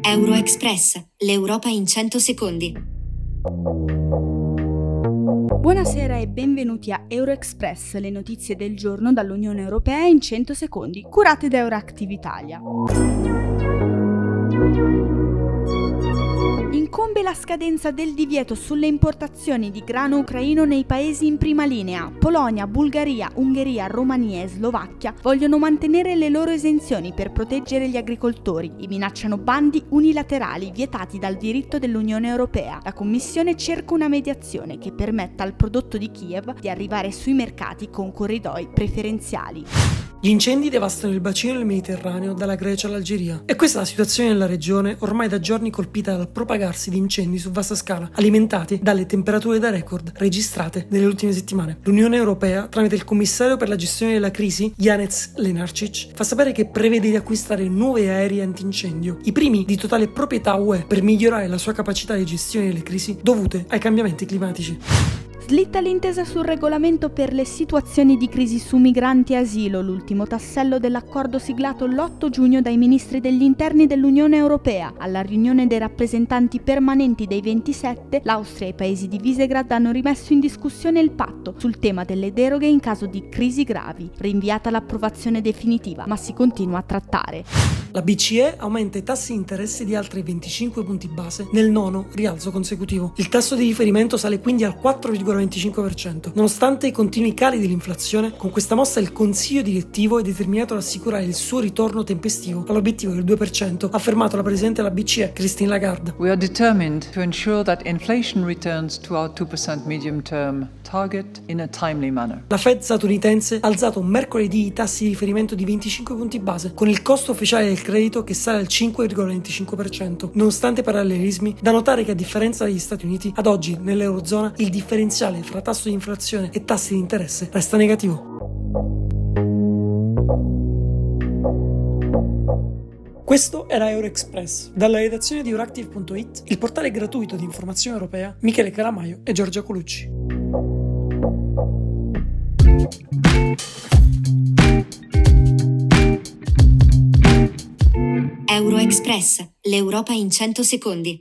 Euroexpress, l'Europa in 100 secondi. Buonasera e benvenuti a Euroexpress, le notizie del giorno dall'Unione Europea in 100 secondi, curate da Euractiv Italia. Incombe la scadenza del divieto sulle importazioni di grano ucraino nei paesi in prima linea. Polonia, Bulgaria, Ungheria, Romania e Slovacchia vogliono mantenere le loro esenzioni per proteggere gli agricoltori e minacciano bandi unilaterali vietati dal diritto dell'Unione Europea. La Commissione cerca una mediazione che permetta al prodotto di Kiev di arrivare sui mercati con corridoi preferenziali. Gli incendi devastano il bacino del Mediterraneo dalla Grecia all'Algeria e questa è la situazione nella regione ormai da giorni colpita dal propagarsi di incendi su vasta scala, alimentati dalle temperature da record registrate nelle ultime settimane. L'Unione Europea, tramite il commissario per la gestione della crisi, Janez Lenarcic, fa sapere che prevede di acquistare nuovi aerei antincendio, i primi di totale proprietà UE, per migliorare la sua capacità di gestione delle crisi dovute ai cambiamenti climatici. Slitta l'intesa sul regolamento per le situazioni di crisi su migranti e asilo, l'ultimo tassello dell'accordo siglato l'8 giugno dai ministri degli interni dell'Unione Europea. Alla riunione dei rappresentanti permanenti dei 27, l'Austria e i paesi di Visegrad hanno rimesso in discussione il patto sul tema delle deroghe in caso di crisi gravi, rinviata l'approvazione definitiva, ma si continua a trattare. La BCE aumenta i tassi di interesse di altri 25 punti base nel nono rialzo consecutivo. Il tasso di riferimento sale quindi al 4,25%. Nonostante i continui cali dell'inflazione, con questa mossa il consiglio direttivo è determinato ad assicurare il suo ritorno tempestivo all'obiettivo del 2%, ha affermato la presidente della BCE, Christine Lagarde. We are determined to ensure that inflation returns to our 2% medium term target in a timely manner. La Fed statunitense ha alzato mercoledì i tassi di riferimento di 25 punti base, con il costo ufficiale del credito che sale al 5,25%. Nonostante i parallelismi, da notare che a differenza degli Stati Uniti, ad oggi nell'Eurozona il differenziale fra tasso di inflazione e tassi di interesse resta negativo. Questo era Euroexpress. Dalla redazione di Euractiv.it, il portale gratuito di informazione europea, Michele Calamaio e Giorgia Colucci. Euroexpress, l'Europa in 100 secondi.